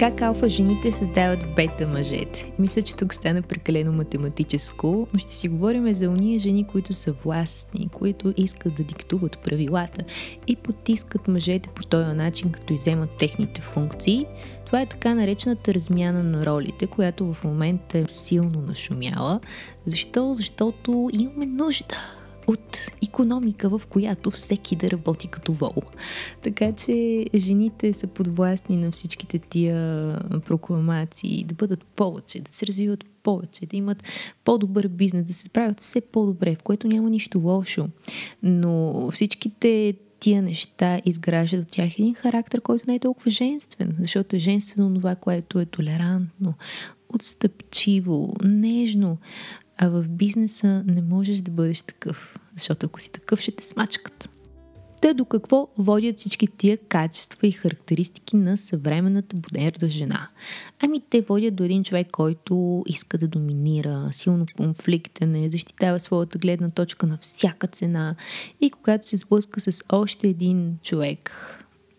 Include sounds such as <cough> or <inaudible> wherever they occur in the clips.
Как алфа жените създават бета мъжете? Мисля, че тук стана прекалено математическо, но ще си говорим за уния жени, които са властни, които искат да диктуват правилата и потискат мъжете по този начин, като иземат техните функции. Това е така наречената размяна на ролите, която в момента е силно нашумяла. Защо? Защото имаме нужда от економика, в която всеки да работи като вол. Така че жените са подвластни на всичките тия прокламации, да бъдат повече, да се развиват повече, да имат по-добър бизнес, да се справят все по-добре, в което няма нищо лошо. Но всичките тия неща изграждат от тях един характер, който не е толкова женствен, защото е женствено това, което е толерантно, отстъпчиво, нежно. А в бизнеса не можеш да бъдеш такъв, защото ако си такъв, ще те смачкат. Та до какво водят всички тия качества и характеристики на съвременната модерна жена? Ами те водят до един човек, който иска да доминира, силно конфликтен е, защитава своята гледна точка на всяка цена и когато се сблъска с още един човек,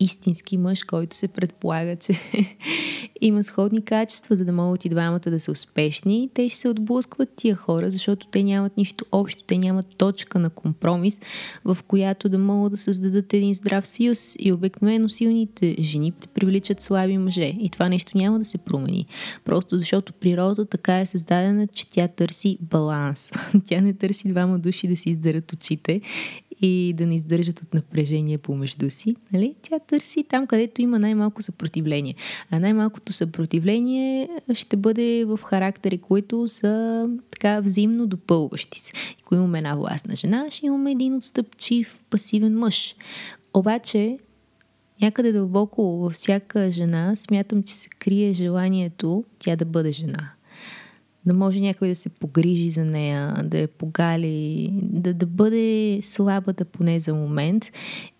истински мъж, който се предполага, че <laughs> има сходни качества, за да могат и двамата да са успешни, те ще се отблъскват тия хора, защото те нямат нищо общо, те нямат точка на компромис, в която да могат да създадат един здрав съюз. И обикновено силните жени привличат слаби мъже. И това нещо няма да се промени. Просто защото природата така е създадена, че тя търси баланс. <laughs> тя не търси двама души да си издърят очите и да не издържат от напрежение помежду си. Нали? Тя търси там, където има най-малко съпротивление. А най-малкото съпротивление ще бъде в характери, които са така взаимно допълващи се. Ако имаме една властна жена, ще имаме един отстъпчив, пасивен мъж. Обаче, някъде дълбоко във всяка жена смятам, че се крие желанието тя да бъде жена да може някой да се погрижи за нея, да я погали, да, да бъде слабата поне за момент.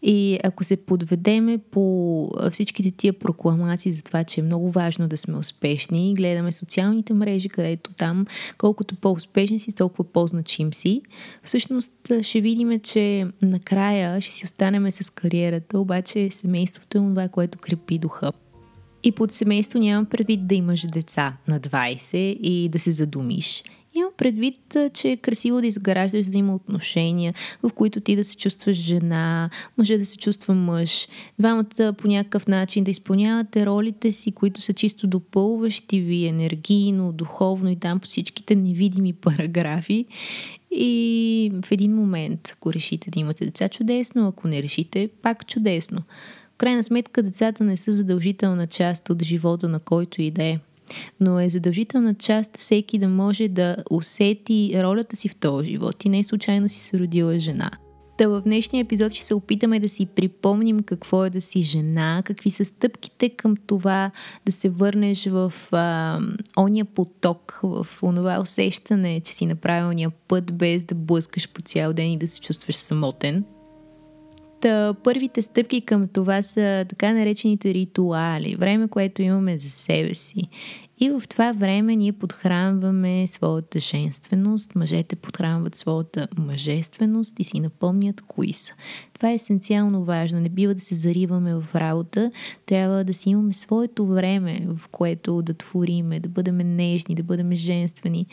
И ако се подведеме по всичките тия прокламации за това, че е много важно да сме успешни, гледаме социалните мрежи, където там колкото по-успешни си, толкова по-значим си, всъщност ще видим, че накрая ще си останеме с кариерата, обаче семейството е това, което крепи духа. И под семейство нямам предвид да имаш деца на 20 и да се задумиш. Имам предвид, че е красиво да изграждаш взаимоотношения, в които ти да се чувстваш жена, мъже да се чувства мъж, двамата по някакъв начин да изпълнявате ролите си, които са чисто допълващи ви енергийно, духовно и там по всичките невидими параграфи. И в един момент, ако решите да имате деца, чудесно, ако не решите, пак чудесно крайна сметка децата не са задължителна част от живота на който и да е. Но е задължителна част всеки да може да усети ролята си в този живот и не случайно си се родила жена. Та в днешния епизод ще се опитаме да си припомним какво е да си жена, какви са стъпките към това да се върнеш в а, ония поток, в онова усещане, че си на правилния път, без да блъскаш по цял ден и да се чувстваш самотен. Та, първите стъпки към това са така наречените ритуали, време, което имаме за себе си. И в това време ние подхранваме своята женственост, мъжете подхранват своята мъжественост и си напомнят кои са. Това е есенциално важно. Не бива да се зариваме в работа. Трябва да си имаме своето време, в което да твориме, да бъдем нежни, да бъдем женствени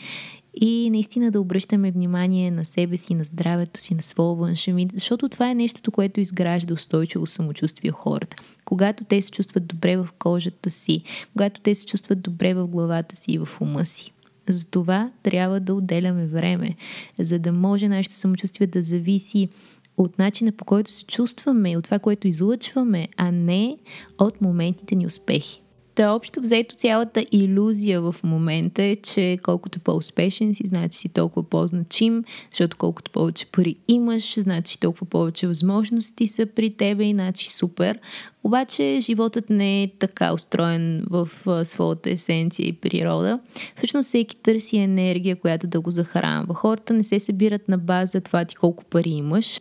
и наистина да обръщаме внимание на себе си, на здравето си, на своя външен вид, защото това е нещото, което изгражда устойчиво самочувствие хората. Когато те се чувстват добре в кожата си, когато те се чувстват добре в главата си и в ума си. Затова трябва да отделяме време, за да може нашето самочувствие да зависи от начина по който се чувстваме, от това, което излъчваме, а не от моментните ни успехи. Та общо взето цялата иллюзия в момента е, че колкото по-успешен си, значи си толкова по-значим, защото колкото повече пари имаш, значи толкова повече възможности са при тебе и значи супер. Обаче животът не е така устроен в своята есенция и природа. Всъщност всеки търси енергия, която да го захранва. Хората не се събират на база това ти колко пари имаш,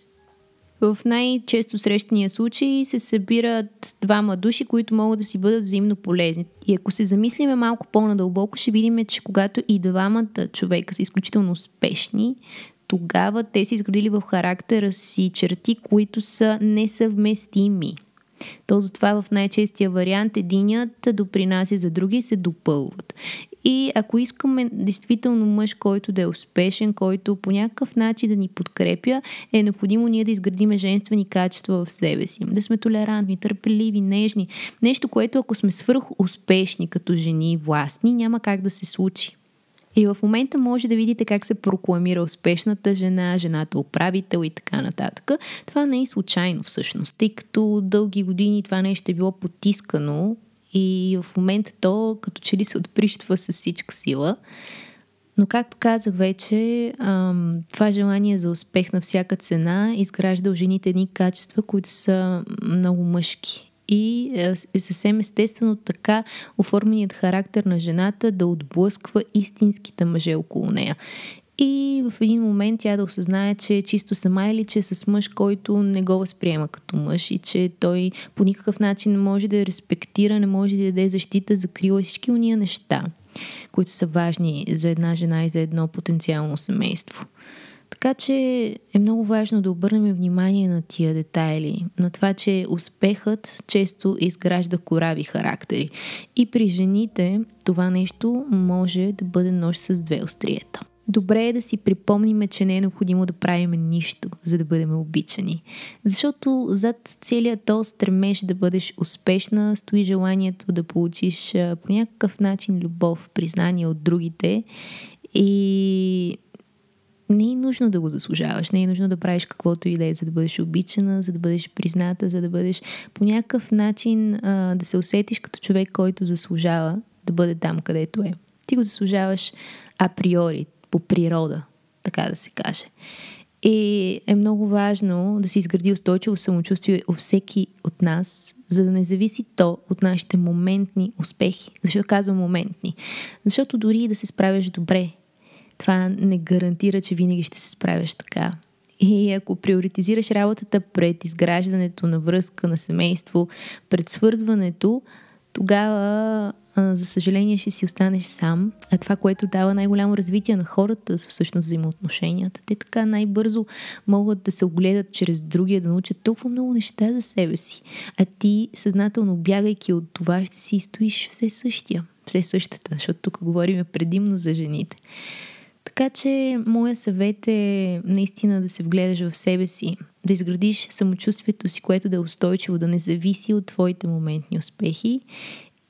в най-често срещания случай се събират двама души, които могат да си бъдат взаимно полезни. И ако се замислиме малко по-надълбоко, ще видим, че когато и двамата човека са изключително успешни, тогава те са изградили в характера си черти, които са несъвместими. То затова в най-честия вариант единият допринася за други и се допълват. И ако искаме действително мъж, който да е успешен, който по някакъв начин да ни подкрепя, е необходимо ние да изградиме женствени качества в себе си. Да сме толерантни, търпеливи, нежни. Нещо, което ако сме свърх успешни като жени, властни, няма как да се случи. И в момента може да видите как се прокламира успешната жена, жената управител и така нататък. Това не е случайно всъщност, тъй като дълги години това нещо е било потискано и в момента то като че ли се отприщва с всичка сила. Но както казах вече, това желание за успех на всяка цена изгражда у жените едни качества, които са много мъжки. И е, е съвсем естествено така оформеният характер на жената да отблъсква истинските мъже около нея. И в един момент тя да осъзнае, че е чисто сама или че е с мъж, който не го възприема като мъж и че той по никакъв начин не може да я респектира, не може да даде защита, закрила всички уния неща, които са важни за една жена и за едно потенциално семейство. Така че е много важно да обърнем внимание на тия детайли, на това, че успехът често изгражда корави характери. И при жените това нещо може да бъде нож с две остриета. Добре е да си припомниме, че не е необходимо да правим нищо, за да бъдем обичани. Защото зад целият то стремеж да бъдеш успешна стои желанието да получиш по някакъв начин любов, признание от другите и не е нужно да го заслужаваш, не е нужно да правиш каквото и да е, за да бъдеш обичана, за да бъдеш призната, за да бъдеш по някакъв начин а, да се усетиш като човек, който заслужава да бъде там, където е. Ти го заслужаваш априори, по природа, така да се каже. И е много важно да се изгради устойчиво самочувствие у всеки от нас, за да не зависи то от нашите моментни успехи. Защо казвам моментни? Защото дори да се справяш добре, това не гарантира, че винаги ще се справяш така. И ако приоритизираш работата пред изграждането на връзка, на семейство, пред свързването, тогава за съжаление ще си останеш сам. А това, което дава най-голямо развитие на хората, са всъщност взаимоотношенията. Те така най-бързо могат да се огледат чрез другия, да научат толкова много неща за себе си. А ти, съзнателно бягайки от това, ще си стоиш все същия, все същата, защото тук говорим предимно за жените. Така че, моя съвет е наистина да се вгледаш в себе си, да изградиш самочувствието си, което да е устойчиво, да не зависи от твоите моментни успехи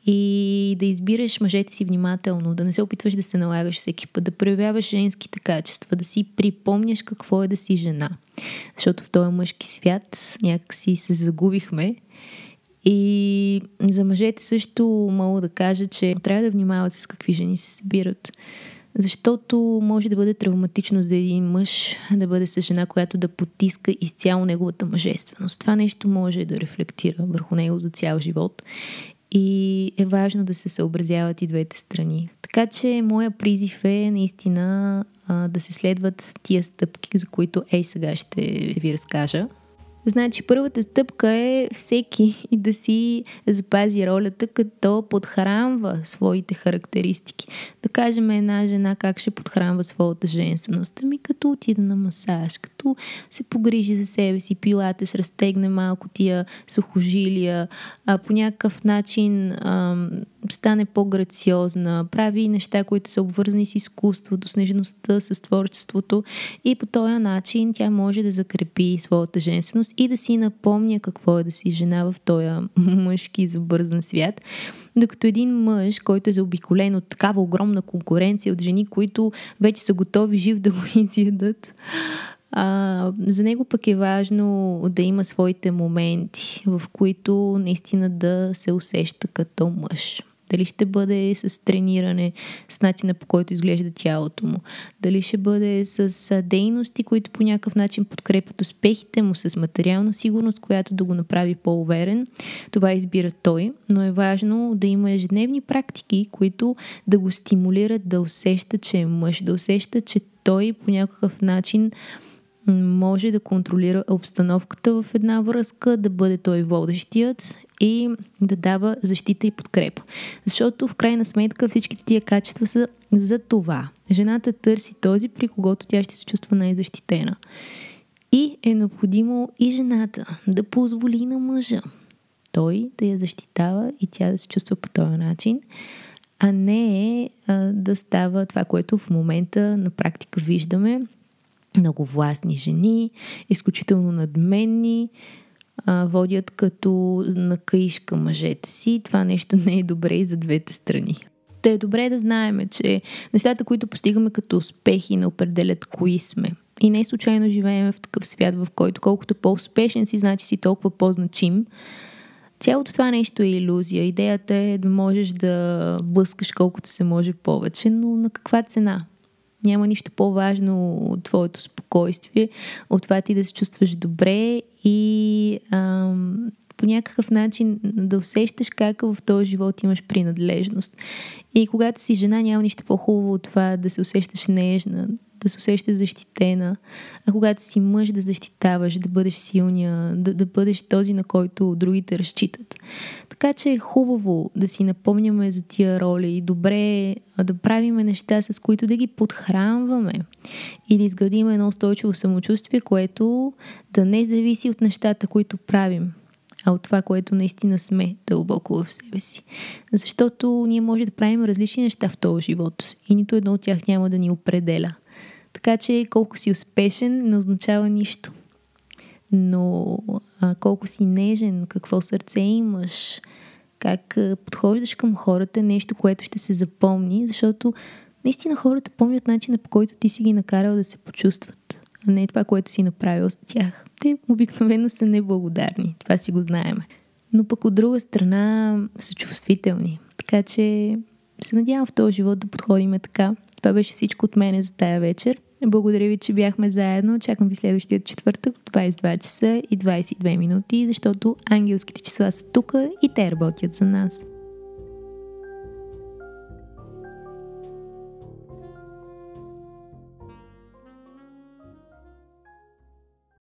и да избираш мъжете си внимателно, да не се опитваш да се налагаш всеки път, да проявяваш женските качества, да си припомняш какво е да си жена. Защото в този мъжки свят някакси се загубихме и за мъжете също мога да кажа, че трябва да внимават с какви жени се събират. Защото може да бъде травматично за един мъж да бъде с жена, която да потиска изцяло неговата мъжественост. Това нещо може да рефлектира върху него за цял живот и е важно да се съобразяват и двете страни. Така че моя призив е наистина а, да се следват тия стъпки, за които ей сега ще ви разкажа. Значи първата стъпка е всеки да си запази ролята, като подхранва своите характеристики. Да кажем една жена как ще подхранва своята женственост. Ами като отида на масаж, като се погрижи за себе си, пилате, разтегне малко тия сухожилия, а по някакъв начин ам, стане по-грациозна, прави неща, които са обвързани с изкуството, с нежността, с творчеството и по този начин тя може да закрепи своята женственост и да си напомня какво е да си жена в този <laughs> мъжки забързан свят. Докато един мъж, който е заобиколен от такава огромна конкуренция от жени, които вече са готови жив да го <laughs> изядат, а, за него пък е важно да има своите моменти, в които наистина да се усеща като мъж. Дали ще бъде с трениране, с начина по който изглежда тялото му. Дали ще бъде с дейности, които по някакъв начин подкрепят успехите му, с материална сигурност, която да го направи по-уверен. Това избира той, но е важно да има ежедневни практики, които да го стимулират да усеща, че е мъж, да усеща, че той по някакъв начин може да контролира обстановката в една връзка, да бъде той водещият и да дава защита и подкрепа. Защото в крайна сметка всичките тия качества са за това. Жената търси този, при когото тя ще се чувства най-защитена. И е необходимо и жената да позволи на мъжа той да я защитава и тя да се чувства по този начин, а не е да става това, което в момента на практика виждаме. Много властни жени, изключително надменни, а, водят като на каишка мъжете си. Това нещо не е добре и за двете страни. Те е добре да знаеме, че нещата, които постигаме като успехи, не определят кои сме. И не случайно живеем в такъв свят, в който колкото по-успешен си, значи си толкова по-значим. Цялото това нещо е иллюзия. Идеята е да можеш да блъскаш колкото се може повече, но на каква цена? Няма нищо по-важно от твоето спокойствие, от това ти да се чувстваш добре и ам, по някакъв начин да усещаш как в този живот имаш принадлежност. И когато си жена, няма нищо по-хубаво от това да се усещаш нежна, да се усещаш защитена, а когато си мъж да защитаваш, да бъдеш силния, да, да бъдеш този, на който другите разчитат. Така че е хубаво да си напомняме за тия роли и добре да правиме неща, с които да ги подхранваме и да изградим едно устойчиво самочувствие, което да не зависи от нещата, които правим, а от това, което наистина сме дълбоко в себе си. Защото ние може да правим различни неща в този живот и нито едно от тях няма да ни определя. Така че колко си успешен не означава нищо. Но а, колко си нежен, какво сърце имаш, как а, подхождаш към хората е нещо, което ще се запомни, защото наистина хората помнят начина по който ти си ги накарал да се почувстват, а не това, което си направил с тях. Те обикновено са неблагодарни, това си го знаеме. Но пък от друга страна са чувствителни. Така че се надявам в този живот да подходиме така. Това беше всичко от мене за тая вечер. Благодаря ви, че бяхме заедно. Чакам ви следващия четвъртък в 22 часа и 22 минути, защото ангелските числа са тук и те работят за нас.